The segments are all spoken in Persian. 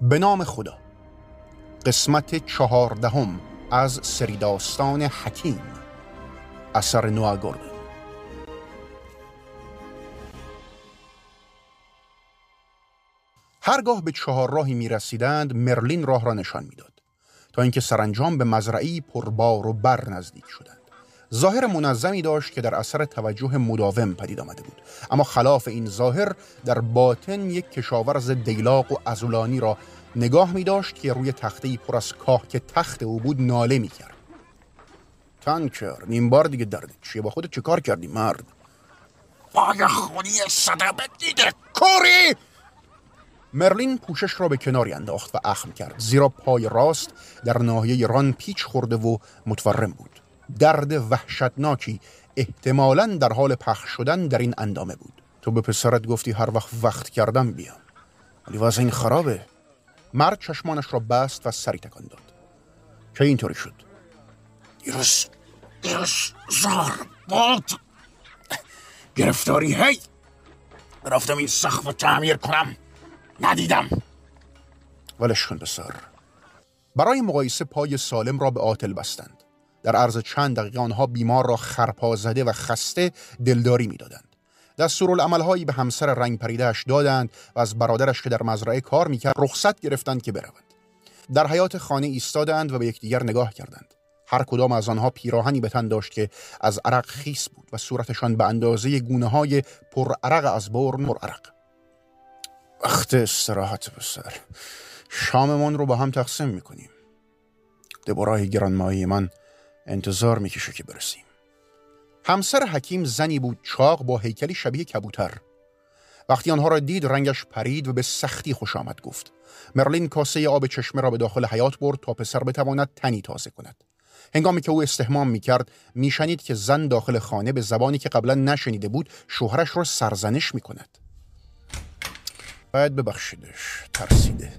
به نام خدا. قسمت چهاردهم از سری داستان حکیم. اثر نوآ هرگاه به چهار راهی می رسیدند مرلین راه را نشان می‌داد. تا اینکه سرانجام به مزرعی پربار و بر نزدیک شدند. ظاهر منظمی داشت که در اثر توجه مداوم پدید آمده بود. اما خلاف این ظاهر در باطن یک کشاورز دیلاق و ازولانی را نگاه می داشت که روی تخته پر از کاه که تخت او بود ناله می کرد تنکر نیم بار دیگه درد چیه؟ با خودت چه کار کردی مرد؟ پای خونی صدمه دیده کوری! مرلین پوشش را به کناری انداخت و اخم کرد زیرا پای راست در ناحیه ران پیچ خورده و متورم بود. درد وحشتناکی احتمالا در حال پخش شدن در این اندامه بود. تو به پسرت گفتی هر وقت وقت کردم بیام. ولی واسه این خرابه. مرد چشمانش را بست و سری تکان داد. که اینطوری شد؟ دیروز دیروز زار بود. گرفتاری هی. رفتم این سخف تعمیر کنم. ندیدم. ولش کن بسر برای مقایسه پای سالم را به آتل بستند. در عرض چند دقیقه آنها بیمار را خرپا زده و خسته دلداری می‌دادند. هایی به همسر رنگ پریدهش دادند و از برادرش که در مزرعه کار می‌کرد رخصت گرفتند که برود در حیات خانه ایستادند و به یکدیگر نگاه کردند. هر کدام از آنها پیراهنی به تن داشت که از عرق خیس بود و صورتشان به اندازه گونه های پر عرق از برن پر عرق. وقت استراحت بسر شاممون رو با هم تقسیم می‌کنیم. دبراه گرانمایی من انتظار می‌کشه که برسیم. همسر حکیم زنی بود چاق با هیکلی شبیه کبوتر. وقتی آنها را دید رنگش پرید و به سختی خوش آمد گفت. مرلین کاسه آب چشمه را به داخل حیات برد تا پسر بتواند تنی تازه کند. هنگامی که او استهمام می‌کرد میشنید که زن داخل خانه به زبانی که قبلا نشنیده بود شوهرش را سرزنش می‌کند. باید ببخشیدش ترسیده.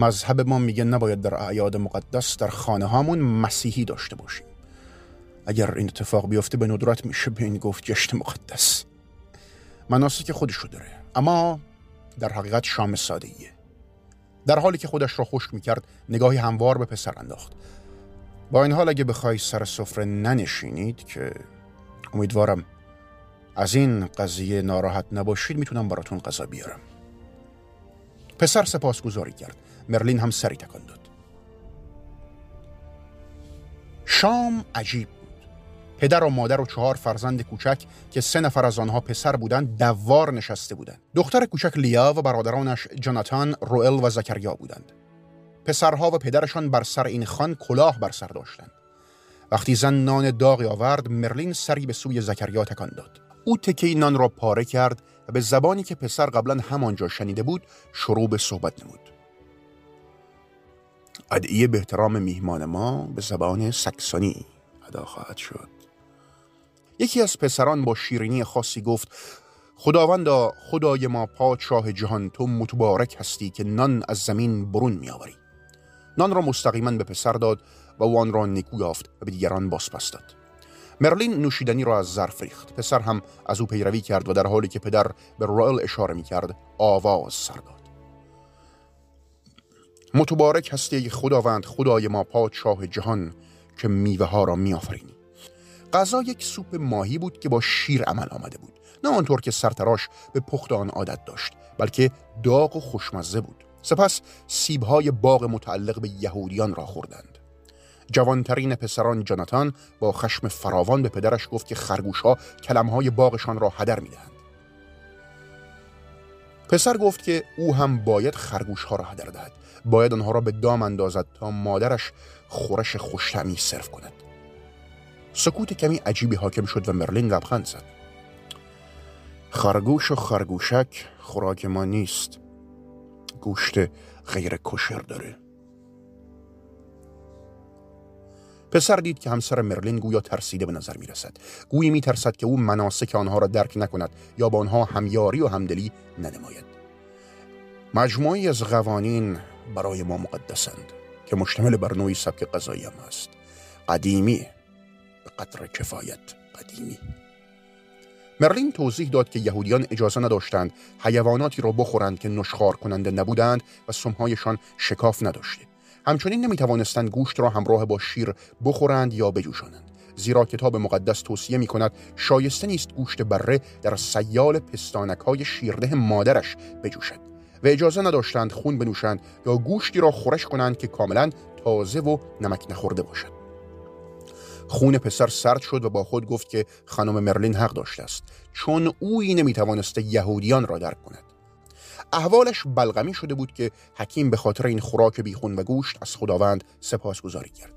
مذهب ما میگه نباید در اعیاد مقدس در خانه هامون مسیحی داشته باشیم. اگر این اتفاق بیفته به ندرت میشه به این گفت جشن مقدس. مناسک خودشو داره. اما در حقیقت شام ساده ایه. در حالی که خودش را خشک می‌کرد نگاهی هموار به پسر انداخت. با این حال اگه بخوای سر سفره ننشینید که امیدوارم از این قضیه ناراحت نباشید می‌تونم براتون غذا بیارم. پسر سپاسگزاری کرد. مرلین هم سری تکان داد. شام عجیب بود. پدر و مادر و چهار فرزند کوچک که سه نفر از آنها پسر بودند دوار نشسته بودند. دختر کوچک لیا و برادرانش جاناتان روئل و زکریا بودند. پسرها و پدرشان بر سر این خان کلاه بر سر داشتند. وقتی زن نان داغی آورد مرلین سری به سوی زکریا تکان داد. او تکی نان را پاره کرد و به زبانی که پسر قبلا همانجا شنیده بود شروع به صحبت نمود. ادعیه به احترام میهمان ما به زبان سکسانی ادا خواهد شد. یکی از پسران با شیرینی خاصی گفت خداوندا خدای ما پادشاه جهان تو متبارک هستی که نان از زمین برون میآوری. نان را مستقیما به پسر داد و او آن را نکو یافت و به دیگران باز داد. مرلین نوشیدنی را از ظرف ریخت. پسر هم از او پیروی کرد و در حالی که پدر به رائل اشاره می کرد آواز سر داد. متبارک هستی خداوند خدای ما پادشاه جهان که میوه ها را می آفرینی غذا یک سوپ ماهی بود که با شیر عمل آمده بود. نه آنطور که سرتراش به پخت آن عادت داشت بلکه داغ و خوشمزه بود. سپس سیبهای باغ متعلق به یهودیان را خوردند. جوانترین پسران جاناتان با خشم فراوان به پدرش گفت که خرگوش ها کلمهای باغشان را هدر می‌دهند. پسر گفت که او هم باید خرگوش ها را هدر دهد. باید آنها را به دام اندازد تا مادرش خورش خوشتمی صرف کند. سکوت کمی عجیبی حاکم شد و مرلین لبخند زد. خرگوش و خرگوشک خوراک ما نیست. گوشت غیر کشر داره. پسر دید که همسر مرلین گویا ترسیده به نظر می رسد گویی می ترسد که او مناسک آنها را درک نکند یا با آنها همیاری و همدلی ننماید. مجموعی از قوانین برای ما مقدسند که مشتمل بر نوعی سبک غذایی هم است. قدیمی به قدر کفایت قدیمی. مرلین توضیح داد که یهودیان اجازه نداشتند حیواناتی را بخورند که نشخار کننده نبودند و سمهایشان شکاف نداشته. همچنین نمی توانستند گوشت را همراه با شیر بخورند یا بجوشانند. زیرا کتاب مقدس توصیه می کند شایسته نیست گوشت بره در سیال پستانک های شیرده مادرش بجوشد و اجازه نداشتند خون بنوشند یا گوشتی را خورش کنند که کاملا تازه و نمک نخورده باشد. خون پسر سرد شد و با خود گفت که خانم مرلین حق داشته است. چون اویی نمی‌توانسته یهودیان را درک کند. احوالش بلغمی شده بود که حکیم به خاطر این خوراک بیخون و گوشت از خداوند سپاسگزاری کرد.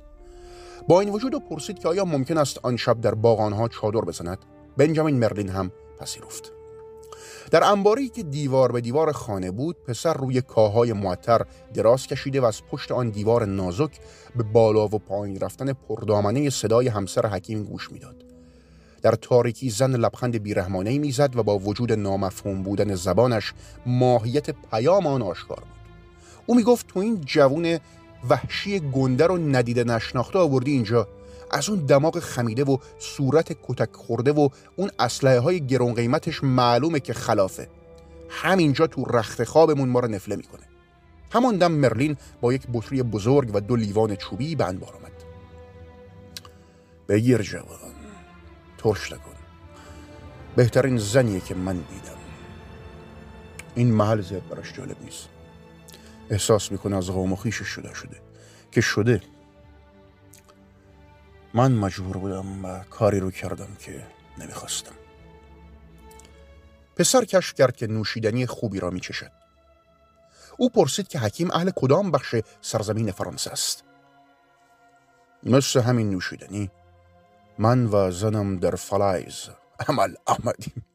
با این وجود و پرسید که آیا ممکن است آن شب در باغانها چادر بزند؟ بنجامین مرلین هم پذیرفت. در انباری که دیوار به دیوار خانه بود پسر روی کاهای معطر دراز کشیده و از پشت آن دیوار نازک به بالا و پایین رفتن پردامنه صدای همسر حکیم گوش می‌داد. در تاریکی زن لبخند بیرحمانه می‌زد و با وجود نامفهوم بودن زبانش ماهیت پیام آن آشکار بود. او می‌گفت تو این جوون وحشی گنده رو ندیده نشناخته آوردی اینجا. از اون دماغ خمیده و صورت کتک خورده و اون اسلحه های گرون قیمتش معلومه که خلافه. همینجا تو رخت خوابمون ما رو نفله می‌کنه. همان دم مرلین با یک بطری بزرگ و دو لیوان چوبی به انبار آمد. بگیر جوان. ترش نکن. بهترین زنیه که من دیدم. این محل زیاد براش جالب نیست. احساس می‌کنه از قوم خیشش شده شده. که شده. من مجبور بودم و کاری رو کردم که نمی‌خواستم. پسر کشف کرد که نوشیدنی خوبی را میچشد. او پرسید که حکیم اهل کدام بخش سرزمین فرانسه است. مثل همین نوشیدنی من و زنم در فلایز عمل آمدیم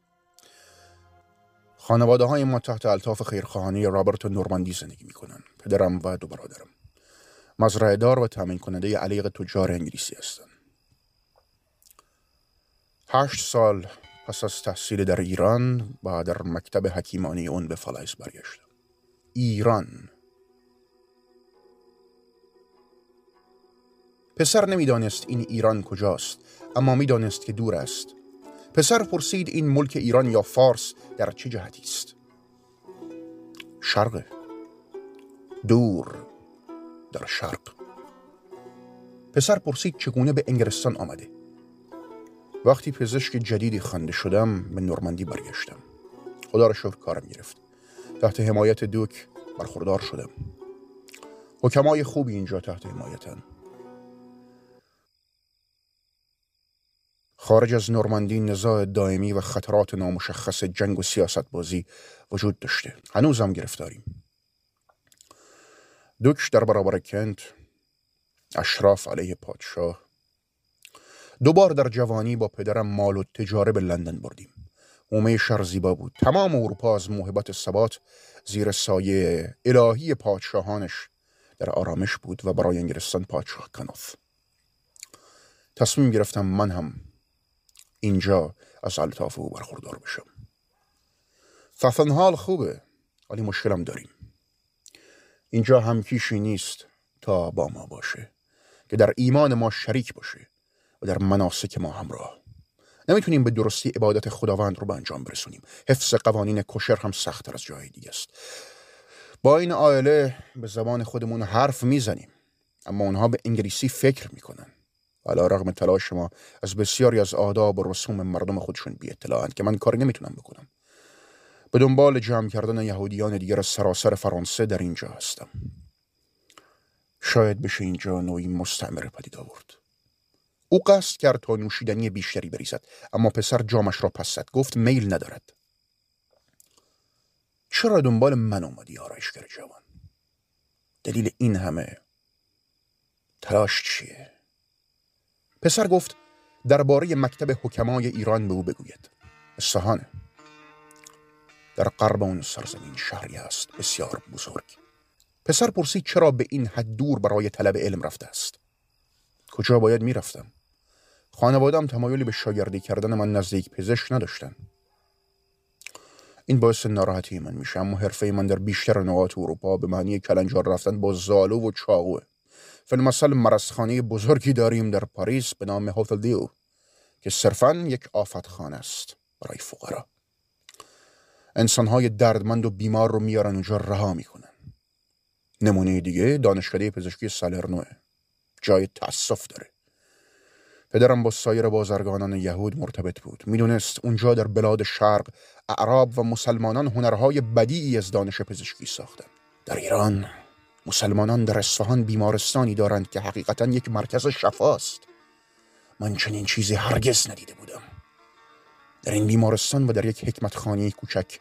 خانواده های ما تحت الطاف خیرخواهانی رابرت نورماندی زندگی می کنند. پدرم و دو برادرم. مزرعه دار و تامین کننده علیق تجار انگلیسی هستند. هشت سال پس از تحصیل در ایران و در مکتب حکیمانی اون به فلایس برگشتم. ایران پسر نمی‌دانست این ایران کجاست اما می‌دانست که دور است. پسر پرسید این ملک ایران یا فارس در چه جهتی است. شرق. دور. در شرق. پسر پرسید چگونه به انگلستان آمده. وقتی پزشک جدیدی خنده شدم به نورمندی برگشتم. خدا را شکر کارم گرفت. تحت حمایت دوک برخوردار شدم. حکمای خوبی اینجا تحت حمایتن. خارج از نورماندی نزاع دائمی و خطرات نامشخص جنگ و سیاست بازی وجود داشته. هنوزم گرفتاریم. دوک در برابر کنت اشراف علیه پادشاه. دوبار در جوانی با پدرم مال و تجاره به لندن بردیم. اومه شهر زیبا بود. تمام اروپا از محبت ثبات زیر سایه الهی پادشاهانش در آرامش بود و برای انگلستان پادشاه کناف تصمیم گرفتم من هم اینجا از الطاف او برخوردار بشم حال خوبه ولی مشکلم داریم. اینجا هم کیشی نیست تا با ما باشه که در ایمان ما شریک باشه و در مناسک ما همراه. نمی‌تونیم به درستی عبادت خداوند رو به انجام برسونیم. حفظ قوانین کشر هم سختتر از جای دیگه است. با این عائله به زبان خودمون حرف می‌زنیم اما اونها به انگلیسی فکر می‌کنن. علا رغم تلاش ما از بسیاری از آداب و رسوم مردم خودشون بی اطلاعند که من کاری نمی‌تونم بکنم. به دنبال جمع کردن یهودیان دیگر از سراسر فرانسه در اینجا هستم. شاید بشه اینجا نوعی مستعمره پدید آورد. او قصد کرد تا نوشیدنی بیشتری بریزد اما پسر جامش را پس گفت میل ندارد. چرا دنبال من اومدی آرایشگر جوان؟ دلیل این همه تلاش چیه؟ پسر گفت درباره مکتب حکمای ایران به او بگوید. اصفهانه. در قرب اون سرزمین شهری است بسیار بزرگ. پسر پرسید چرا به این حد دور برای طلب علم رفته است؟ کجا باید می‌رفتم؟ خانوادم تمایلی به شاگردی کردن من نزدیک پزشک نداشتن این باعث ناراحتی من میشه اما حرفه من در بیشتر نقاط اروپا به معنی کلنجار رفتن با زالو و چاقوه. فیلمسل مرسخانه بزرگی داریم در پاریس به نام هوتل دیو که صرفا یک آفتخانه است برای فقرا. انسانهای دردمند و بیمار رو میارن اونجا رها می‌کنن. نمونه دیگه دانشکده پزشکی سالرنوه. جای تأسف داره. پدرم با سایر بازرگانان یهود مرتبط بود. می‌دونست اونجا در بلاد شرق اعراب و مسلمانان هنرهای بدیعی از دانش پزشکی ساختن. در ایران مسلمانان در اصفهان بیمارستانی دارند که حقیقتا یک مرکز شفاست من چنین چیزی هرگز ندیده بودم. در این بیمارستان و در یک حکمت خانه کوچک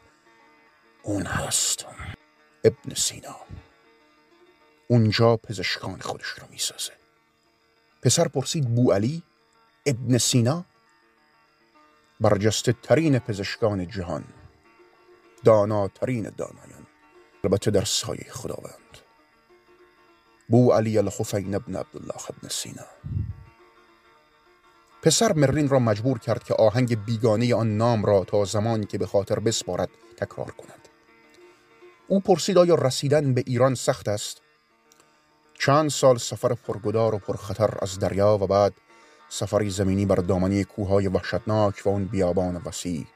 اون هست. ابن سینا. اونجا پزشکان خودش رو می‌سازه. پسر پرسید بو علی ابن سینا؟ برجسته ترین پزشکان جهان. داناترین دانایان البته در سایه خداوند. بو علی الخفین ابن عبدالله ابن سینا. پسر مرین را مجبور کرد که آهنگ بیگانه آن نام را تا زمانی که به خاطر بسپارد تکرار کند. او پرسید آیا رسیدن به ایران سخت است؟ چند سال سفر پرگدار و پرخطر از دریا و بعد سفری زمینی بر دامنی کوههای وحشتناک و اون بیابان وسیع.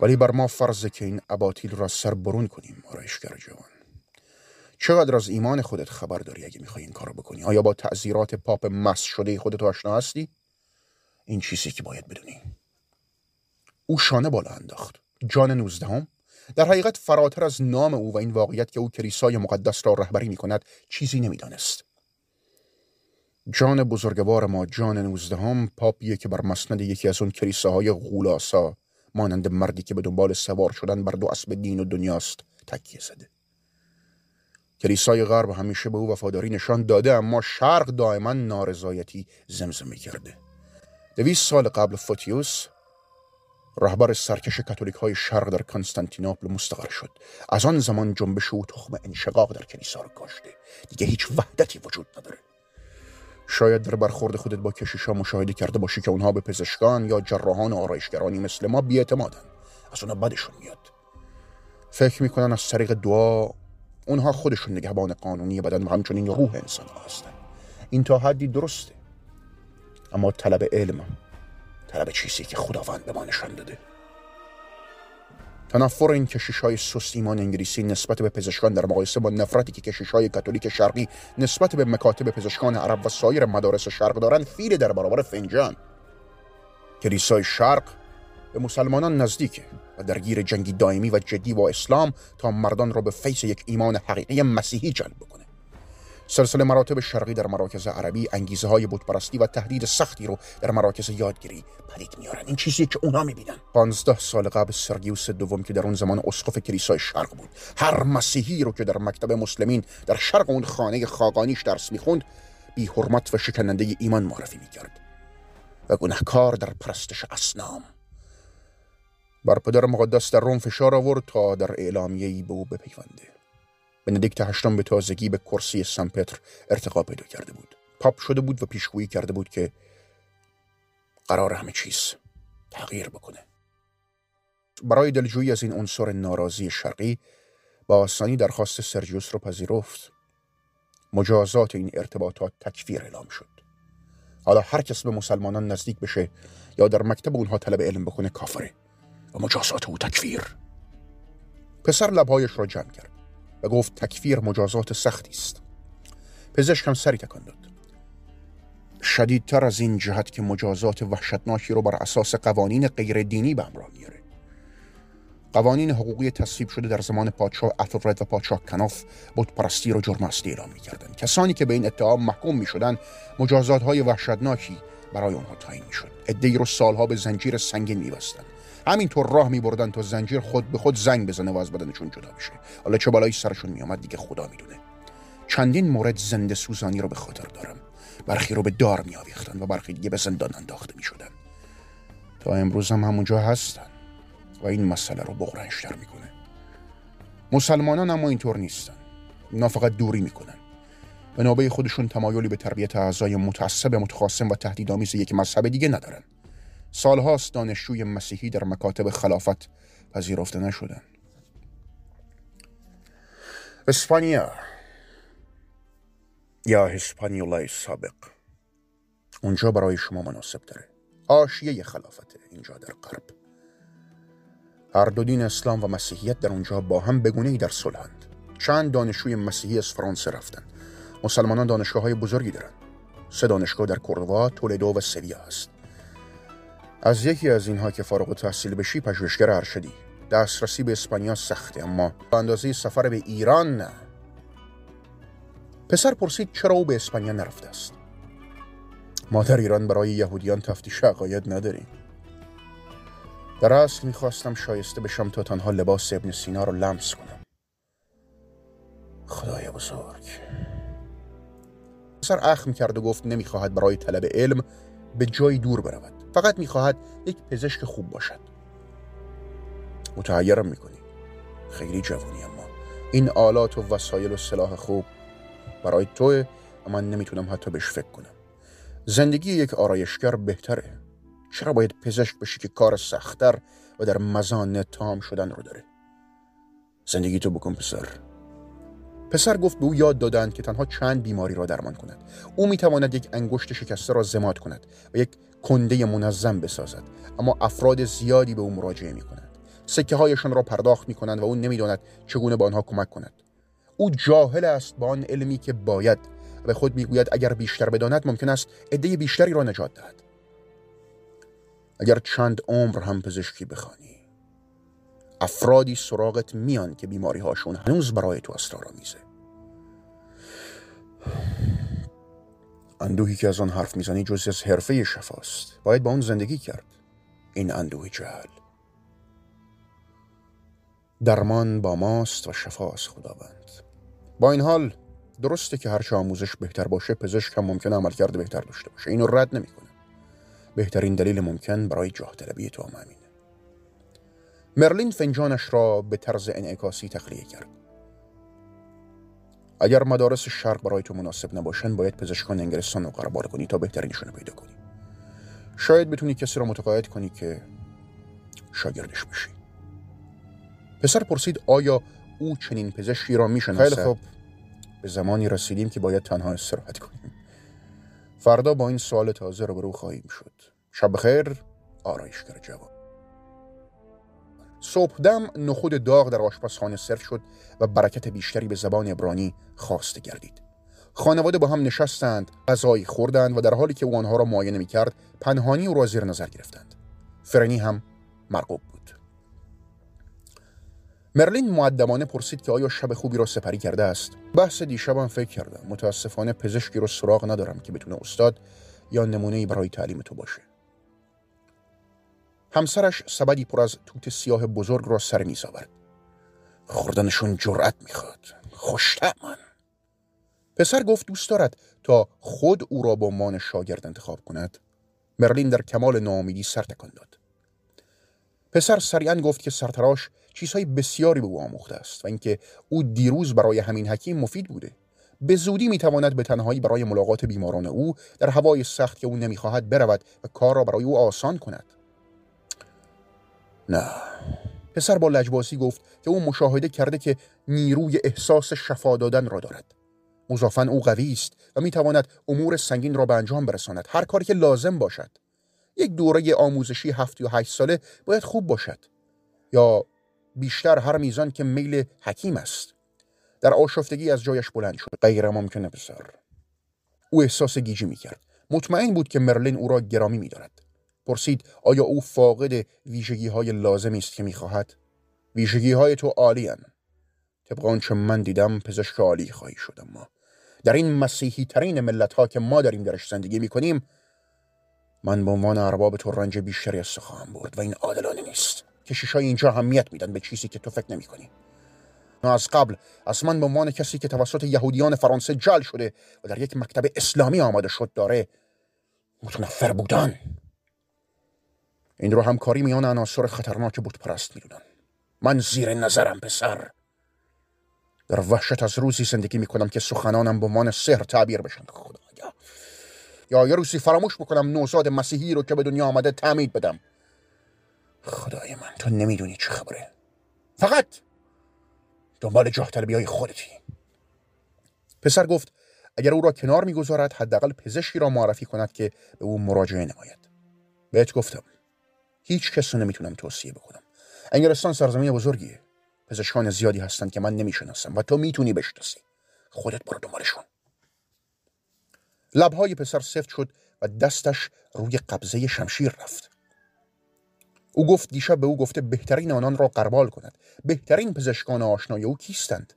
ولی بر ما فرض که این اباطیل را سر برون کنیم آرایشگر جوان. چقدر از ایمان خودت خبر داری اگه می‌خوای این کارو بکنی؟ آیا با تعذیرات پاپ مس شده خودت آشنا هستی؟ این چیزی که باید بدونی. او شانه بالا انداخت. جان نوزدهم. در حقیقت فراتر از نام او و این واقعیت که او کلیسای مقدس را رهبری می کند چیزی نمی‌دانست. جان بزرگوار ما جان نوزدهم پاپیه که بر مسند یکی از اون کلیساهای غولاسا مانند مردی که به دنبال سوار شدن بر دو اسب دین و دنیاست تکیه زده. کلیسای غرب همیشه به او وفاداری نشان داده اما شرق دائما نارضایتی زمزمه کرده. دویست سال قبل فوتیوس رهبر سرکش کاتولیک های شرق در کنستانتینوپل مستقر شد. از آن زمان جنبش او تخم انشقاق در کلیسا را کاشته. دیگه هیچ وحدتی وجود نداره. شاید در برخورد خودت با کشیشا مشاهده کرده باشی که اونها به پزشکان یا جراحان آرایشگرانی مثل ما بیاعتمادن. از اونها بدشون میاد. فکر می‌کنن از طریق دعا اونها خودشون نگهبان قانونی بدن و همچنین روح انسان هستن. این تا حدی درسته. اما طلب علم طلب چیزی که خداوند به ما نشان داده. تنفر این کشیش های سست انگلیسی نسبت به پزشکان در مقایسه با نفرتی که کشیش های کاتولیک شرقی نسبت به مکاتب پزشکان عرب و سایر مدارس شرق دارند فیل در برابر فنجان. کلیسای شرق به مسلمانان نزدیکه. و درگیر جنگی دائمی و جدی با اسلام تا مردان را به فیض یک ایمان حقیقی مسیحی جلب بکنه. سلسله مراتب شرقی در مراکز عربی انگیزه های بودپرستی و تهدید سختی رو در مراکز یادگیری پدید میارن این چیزی که اونا می‌بینن. 15 سال قبل سرگیوس دوم که در اون زمان اسقف کلیسای شرق بود. هر مسیحی رو که در مکتب مسلمین در شرق اون خانه خاقانیش درس می‌خوند بی حرمت و شکننده ایمان معرفی می‌کرد. و گنهکار در پرستش اسنام بر پدر مقدس در روم فشار آورد تا در اعلامیه‌ای به او بپیونده. بندیکت هشتم به تازگی به کرسی سن پتر ارتقا پیدا کرده بود. پاپ شده بود و پیشگویی کرده بود که قرار همه چیز تغییر بکنه. برای دلجویی از این عنصر ناراضی شرقی با آسانی درخواست سرجیوس رو پذیرفت. مجازات این ارتباطات تکفیر اعلام شد. حالا هر کس به مسلمانان نزدیک بشه یا در مکتب اونها طلب علم بکنه کافره. و مجازات او تکفیر. پسر لبهایش را جمع کرد و گفت تکفیر مجازات سختی است. پزشک هم سری تکان داد. شدیدتر از این جهت که مجازات وحشتناکی رو بر اساس قوانین غیر دینی به همراه میاره قوانین حقوقی تصویب شده در زمان پادشاه اتلرد و پادشاه کناف بود پرستی رو جرم اصلی اعلام می‌کردند. کسانی که به این اتهام محکوم می‌شدند مجازات های وحشتناکی برای آنها تعیین می‌شد. عدهای رو سالها به زنجیر سنگین میبستند. همینطور راه میبردن تا زنجیر خود به خود زنگ بزنه و از بدنشون جدا بشه. حالا چه بالایی سرشون میآمد دیگه خدا می‌دونه. چندین مورد زنده سوزانی رو به خاطر دارم. برخی رو به دار میآویختن و برخی دیگه به زندان انداخته می‌شدن. تا امروز هم همونجا هستن و این مسئله رو بغرنشتر می‌کنه. مسلمانان اما اینطور نیستن. اونا فقط دوری می‌کنن. به نوبه خودشون تمایلی به تربیت اعضای متعصب متخاصم و تهدیدآمیز یک مذهب دیگه ندارن. سالهاست دانشجوی مسیحی در مکاتب خلافت پذیرفته نشدن. اسپانیا. یا هسپانیولای سابق. اونجا برای شما مناسب داره آشیه خلافته اینجا در غرب. هر دو دین اسلام و مسیحیت در اونجا با هم بگونه در صلحند چند دانشجوی مسیحی از فرانسه رفتن. مسلمانان دانشگاه های بزرگی دارن. سه دانشگاه در کوردوا، تولدو و سویا است از یکی از اینها که فارغ تحصیل بشی پژوهشگر ارشدی. دسترسی به اسپانیا سخته اما اندازه سفر به ایران نه. پسر پرسید چرا او به اسپانیا نرفته است؟ ما در ایران برای یهودیان تفتیش عقاید نداریم در اصل می‌خواستم شایسته بشم تا تنها لباس ابن سینا رو لمس کنم. خدای بزرگ. پسر اخم کرد و گفت نمی‌خواهد برای طلب علم به جایی دور برود. فقط می‌خواهد یک پزشک خوب باشد. متحیرم می‌کنی. خیلی جوانی اما. این آلات و وسایل و سلاح خوب برای توه و من نمی‌تونم حتی بهش فکر کنم. زندگی یک آرایشگر بهتره. چرا باید پزشک بشی که کار سختتر و در مزان تام شدن رو داره؟ زندگی تو بکن پسر. پسر گفت به او یاد دادند که تنها چند بیماری را درمان کند. او می‌تواند یک انگشت شکسته را زماد کند و یک کنده منظم بسازد اما افراد زیادی به او مراجعه می کنند سکه هایشان را پرداخت می کنند و او نمی‌داند چگونه به آنها کمک کند. او جاهل است با آن علمی که باید به خود می‌گوید اگر بیشتر بداند ممکن است عده بیشتری را نجات دهد. اگر چند عمر هم پزشکی بخوانی افرادی سراغت میان که بیماری هاشون هنوز برای تو اسرارآمیزه اندوهی که از آن حرف می‌زنی جزی از حرفه شفاست. باید با اون زندگی کرد. این اندوه جهل. درمان با ماست و شفاست خداوند. با این حال درسته که هرچه آموزش بهتر باشه پزشک هم ممکنه عمل کرده بهتر داشته باشه. اینو رد نمی‌کنه. بهترین دلیل ممکن برای جاه طلبی تو هم مرلین فنجانش را به طرز انعکاسی تخلیه کرد. اگر مدارس شرق برای تو مناسب نباشن باید پزشکان انگلستان رو قرار کنی تا بهترینشون رو پیدا کنی. شاید بتونی کسی را متقاعد کنی که شاگردش بشی. پسر پرسید آیا او چنین پزشکی را می‌شناسد؟ خیلی خوب. به زمانی رسیدیم که باید تنها استراحت کنیم. فردا با این سوال تازه رو برو خواهیم شد. شب خیر آرایشگر جواب صبح دم نخود داغ در آشپزخانه سرو شد و برکت بیشتری به زبان ابرانی خواسته گردید. خانواده با هم نشستند غذایی خوردند و در حالی که او آنها را معاینه می کرد پنهانی او را زیر نظر گرفتند. فرنی هم مرغوب بود. مرلین معدمانه پرسید که آیا شب خوبی را سپری کرده است؟ بحث دیشبم فکر کردم. متاسفانه پزشکی رو سراغ ندارم که بتونه استاد یا نمونه برای تعلیم تو باشه. همسرش سبدی پر از توت سیاه بزرگ را سر میز آورد. خوردنشون جرأت می‌خواد. خوشتمن پسر گفت دوست دارد تا خود او را به عنوان شاگرد انتخاب کند. مرلین در کمال ناامیدی سر تکان داد. پسر سریعا گفت که سرتراش چیزهای بسیاری به او آموخته است و اینکه او دیروز برای همین حکیم مفید بوده. به زودی می‌تواند به تنهایی برای ملاقات بیماران او در هوای سخت که او نمی‌خواهد برود و کار را برای او آسان کند. نه. پسر با لجباسی گفت که او مشاهده کرده که نیروی احساس شفا دادن را دارد. مضافا او قوی است و می‌تواند امور سنگین را به انجام برساند. هر کاری که لازم باشد. یک دوره آموزشی هفت یا هشت ساله باید خوب باشد. یا بیشتر هر میزان که میل حکیم است. در آشفتگی از جایش بلند شد. غیر ممکنه پسر. او احساس گیجی می‌کرد. مطمئن بود که مرلین او را گرامی میدارد. پرسید آیا او فاقد ویژگی های لازمی است که می‌خواهد؟ ویژگی های تو عالی هن. طبق آنچه من دیدم پزشک عالی خواهی شد اما در این مسیحی ترین ملت ها که ما داریم درش زندگی می‌کنیم من به عنوان ارباب تو رنج بیشتری از خواهم برد و این عادلانه نیست کشیشای اینجا اهمیت میدن به چیزی که تو فکر نمی‌کنی. از قبل از من به عنوان کسی که توسط یهودیان فرانسه جل شده و در یک مکتب اسلامی آماده شد داره متنفر بودن. این رو همکاری میان عناصر خطرناک بود پرست می‌دونن من زیر نظرم پسر. در وحشت از روزی زندگی می‌کنم که سخنانم به عنوان سحر تعبیر بشن. خدا یا یه روزی فراموش بکنم نوزاد مسیحی رو که به دنیا آمده تعمید بدم. خدای من تو نمی‌دونی چه خبره. فقط دنبال جاه طلبی خودتی. پسر گفت اگر او را کنار می‌گذارد حداقل پزشکی را معرفی کند که به او مراجعه نماید. بهت گفتم. هیچ کس رو نمی‌تونم توصیه بکنم. انگلستان سرزمین بزرگیه. پزشکان زیادی هستند که من نمی‌شناسم و تو می‌تونی بشناسی. خودت برو دنبالشون. لبهای پسر سفت شد و دستش روی قبضه شمشیر رفت. او گفت دیشب به او گفته بهترین آنان را قربال کند. بهترین پزشکان آشنای او کیستند؟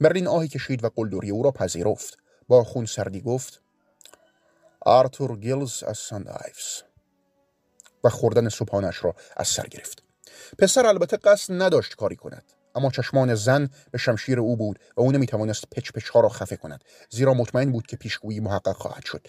مرلین آهی کشید و قلدری او را پذیرفت. با خون سردی گفت آرتور گیلز از سند آیفز و خوردن صبحانش را از سر گرفت. پسر البته قصد نداشت کاری کند اما چشمان زن به شمشیر او بود و او نمی‌توانست پچ پچ ها را خفه کند زیرا مطمئن بود که پیشگویی محقق خواهد شد.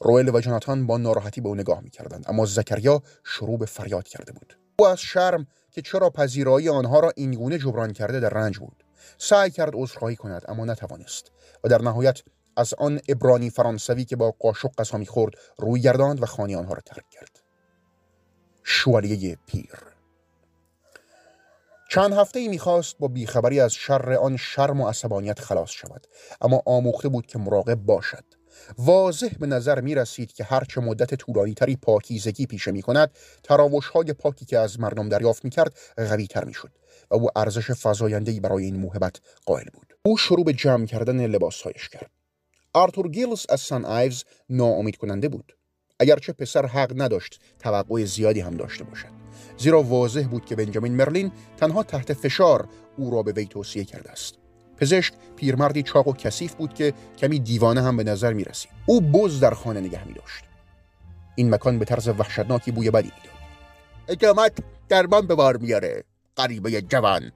روئل و جناتان با ناراحتی به او نگاه می‌کردند اما زکریا شروع به فریاد کرده بود. او از شرم که چرا پذیرایی آنها را اینگونه جبران کرده در رنج بود. سعی کرد عذرخواهی کند اما نتوانست و در نهایت از آن ابرانی فرانسوی که با قاشق غذا می‌خورد روی گرداند و خانی آنها را ترک کرد. شوالیه پیر. چند هفته ای می‌خواست با بیخبری از شر آن شرم و عصبانیت خلاص شود اما آموخته بود که مراقب باشد. واضح به نظر می رسید که هرچه مدت طولانی تری پاکیزگی پیشه می کند تراوش های پاکی که از مردم دریافت می کرد قوی تر می شد و او ارزش فضاینده برای این موهبت قائل بود. او شروع به جمع کردن لباسهایش کرد. آرتور گیلز از سن آیوز ناامید کننده بود. اگرچه پسر حق نداشت توقع زیادی هم داشته باشد. زیرا واضح بود که بنجامین مرلین تنها تحت فشار او را به وی توصیه کرده است. پزشک پیرمردی چاق و کثیف بود که کمی دیوانه هم به نظر می رسید او بز در خانه نگه می داشت این مکان به طرز وحشتناکی بوی بدی می‌داد. اقامت درمان به بار میاره قریبه جوان.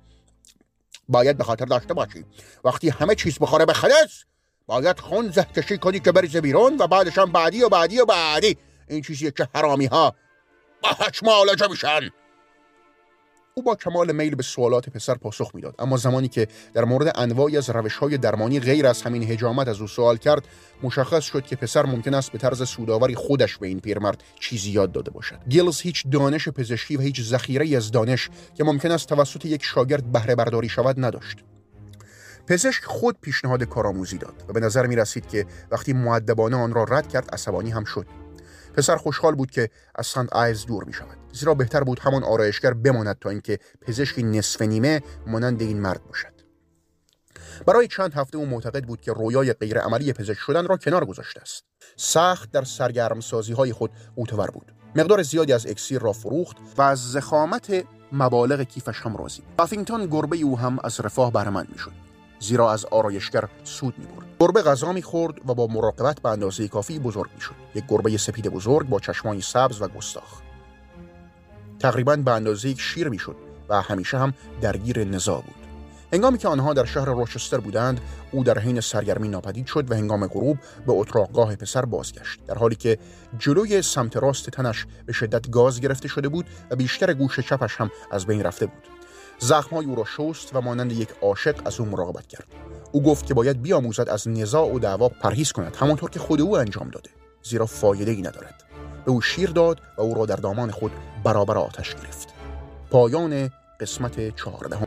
باید به خاطر داشته باشی. وقتی همه چیز بخوره به خلص باید خون زه کشی کنی که بریزه بیرون و بعدش هم بعدی و بعدی و بعدی. این چیزیه که حرامی ها با معالجه میشن. او با کمال میل به سوالات پسر پاسخ می‌داد. اما زمانی که در مورد انواعی از روش های درمانی غیر از همین هجامت از او سوال کرد مشخص شد که پسر ممکن است به طرز سوداوری خودش به این پیرمرد چیزی یاد داده باشد. گیلز هیچ دانش پزشکی و هیچ ذخیره از دانش که ممکن است توسط یک شاگرد بهره برداری شود نداشت. پزشک خود پیشنهاد کارآموزی داد و به نظر می رسید که وقتی معدبانه آن را رد کرد عصبانی هم شد. پسر خوشحال بود که از سنت آیز دور می شود زیرا بهتر بود همان آرایشگر بماند تا اینکه پزشکی نصف نیمه مانند این مرد باشد. برای چند هفته او معتقد بود که رویای غیرعملی پزشک شدن را کنار گذاشته است. سخت در سرگرم سازی های خود اوتور بود. مقدار زیادی از اکسیر را فروخت و از زخامت مبالغ کیفش هم راضی. بافینگتون گربه او هم از رفاه بهرهمند می‌شد. زیرا از آرایشگر سود برد گربه غذا می‌خورد و با مراقبت به اندازه کافی بزرگ می‌شد. یک گربه سپید بزرگ با چشمانی سبز و گستاخ. تقریبا به اندازه یک شیر می‌شد و همیشه هم درگیر نزا بود. هنگامی که آنها در شهر روچستر بودند او در حین سرگرمی ناپدید شد و هنگام غروب به اتراقگاه پسر بازگشت. در حالی که جلوی سمت راست تنش به شدت گاز گرفته شده بود و بیشتر گوش چپش هم از بین رفته بود. زخمهای او را شست و مانند یک عاشق از او مراقبت کرد. او گفت که باید بیاموزد از نزاع و دعوا پرهیز کند همانطور که خود او انجام داده زیرا فایده ای ندارد. به او شیر داد و او را در دامان خود برابر آتش گرفت. پایان قسمت چهاردهم.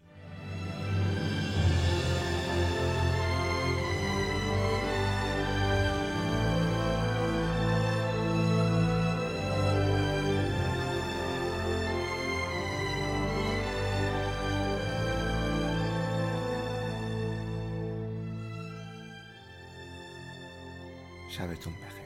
شبتون بخیر.